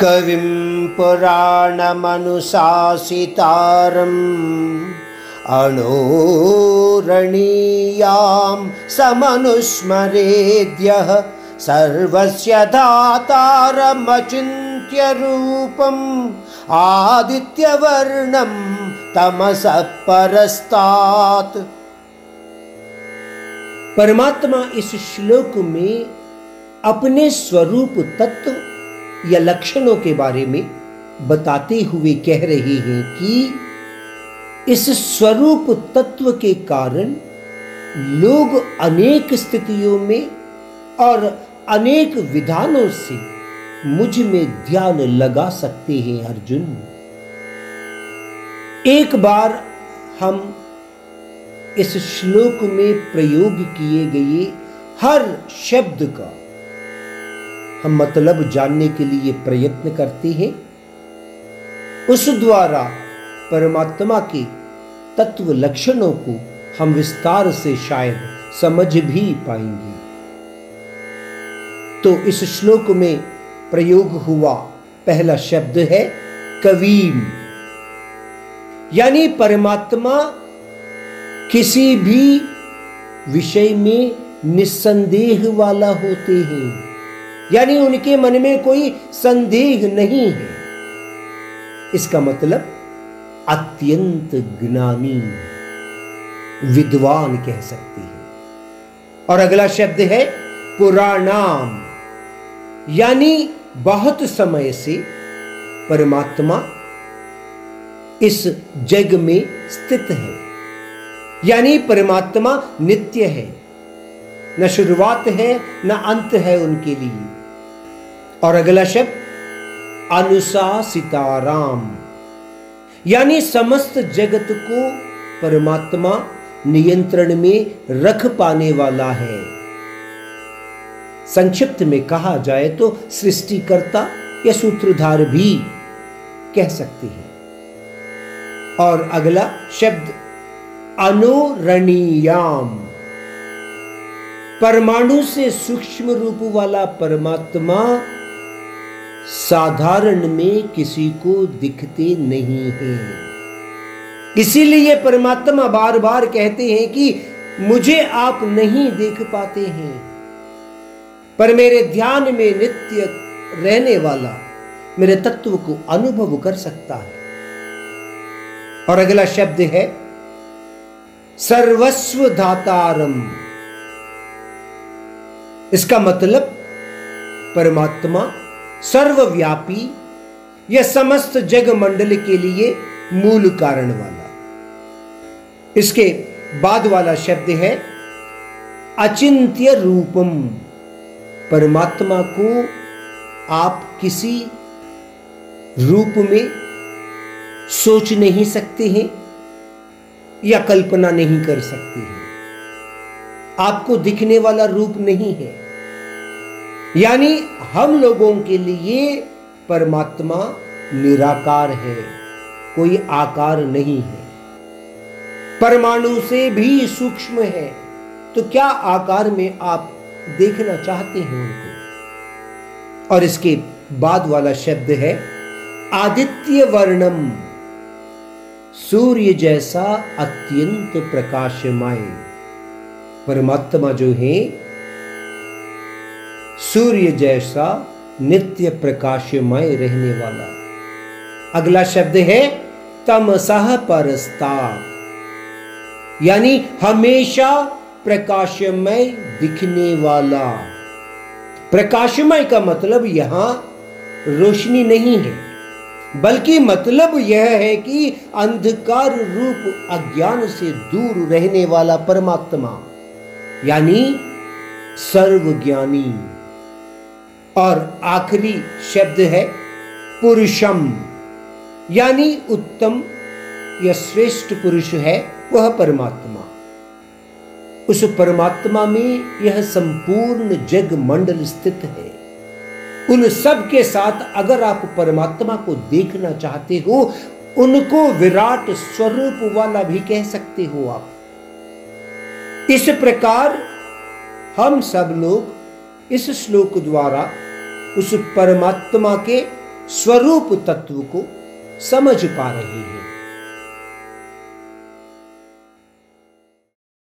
कविं पुराणमनुशासितारम् अणोरणीयां समनुस्मरेद्यः सर्वस्य दातारमचिन्त्य रूपम् आदित्यवर्णं तमसः परस्तात्। परमात्मा इस श्लोक में अपने स्वरूप तत्व या लक्षणों के बारे में बताते हुए कह रहे हैं कि इस स्वरूप तत्व के कारण लोग अनेक स्थितियों में और अनेक विधानों से मुझमें ध्यान लगा सकते हैं, अर्जुन। एक बार हम इस श्लोक में प्रयोग किए गए हर शब्द का हम मतलब जानने के लिए प्रयत्न करते हैं। उस द्वारा परमात्मा के तत्व लक्षणों को हम विस्तार से शायद समझ भी पाएँगे। तो इस श्लोक में प्रयोग हुआ पहला शब्द है कवीम। यानी परमात्मा किसी भी विषय में निस्संदेह वाला होते हैं। यानी उनके मन में कोई संदेह नहीं है। इसका मतलब अत्यंत ज्ञानी विद्वान कह सकते हैं। और अगला शब्द है पुराणाम। यानी बहुत समय से परमात्मा इस जग में स्थित है। यानी परमात्मा नित्य है। न शुरुआत है, न अंत है उनके लिए। और अगला शब्द, अनुशासिताराम। यानी समस्त जगत को परमात्मा नियंत्रण में रख पाने वाला है। संक्षिप्त में कहा जाए तो सृष्टिकर्ता या सूत्रधार भी कह सकते हैं। और अगला शब्द, अनुरणीयाम। परमाणु से सूक्ष्म रूप वाला परमात्मा साधारण में किसी को दिखते नहीं है। इसीलिए परमात्मा बार बार कहते हैं कि मुझे आप नहीं देख पाते हैं। पर मेरे ध्यान में नित्य रहने वाला मेरे तत्व को अनुभव कर सकता है। और अगला शब्द है, सर्वस्व धातारम। इसका मतलब परमात्मा सर्वव्यापी यह समस्त जग मंडल के लिए मूल कारण वाला। इसके बाद वाला शब्द है, अचिंत्य रूपम। परमात्मा को आप किसी रूप में सोच नहीं सकते हैं या कल्पना नहीं कर सकते हैं। आपको दिखने वाला रूप नहीं है। यानी हम लोगों के लिए परमात्मा निराकार है, कोई आकार नहीं है। परमाणु से भी सूक्ष्म है तो क्या आकार में आप देखना चाहते हैं उनको? और इसके बाद वाला शब्द है, आदित्य वर्णम, सूर्य जैसा अत्यंत प्रकाशमय। परमात्मा जो है सूर्य जैसा नित्य प्रकाशमय रहने वाला। अगला शब्द है तमसह परस्ता यानी हमेशा प्रकाशमय दिखने वाला। प्रकाशमय का मतलब यहाँ रोशनी नहीं है, बल्कि मतलब यह है कि अंधकार रूप अज्ञान से दूर रहने वाला परमात्मा, यानी सर्वज्ञानी। और आखिरी शब्द है पुरुषम। यानी उत्तम, या श्रेष्ठ पुरुष है, वह परमात्मा। उस परमात्मा में यह संपूर्ण जग मंडल स्थित है। उन सब के साथ अगर आप परमात्मा को देखना चाहते हो, उनको विराट स्वरूप वाला भी कह सकते हो आप। इस प्रकार हम सब लोग इस श्लोक द्वारा उस परमात्मा के स्वरूप तत्व को समझ पा रहे हैं।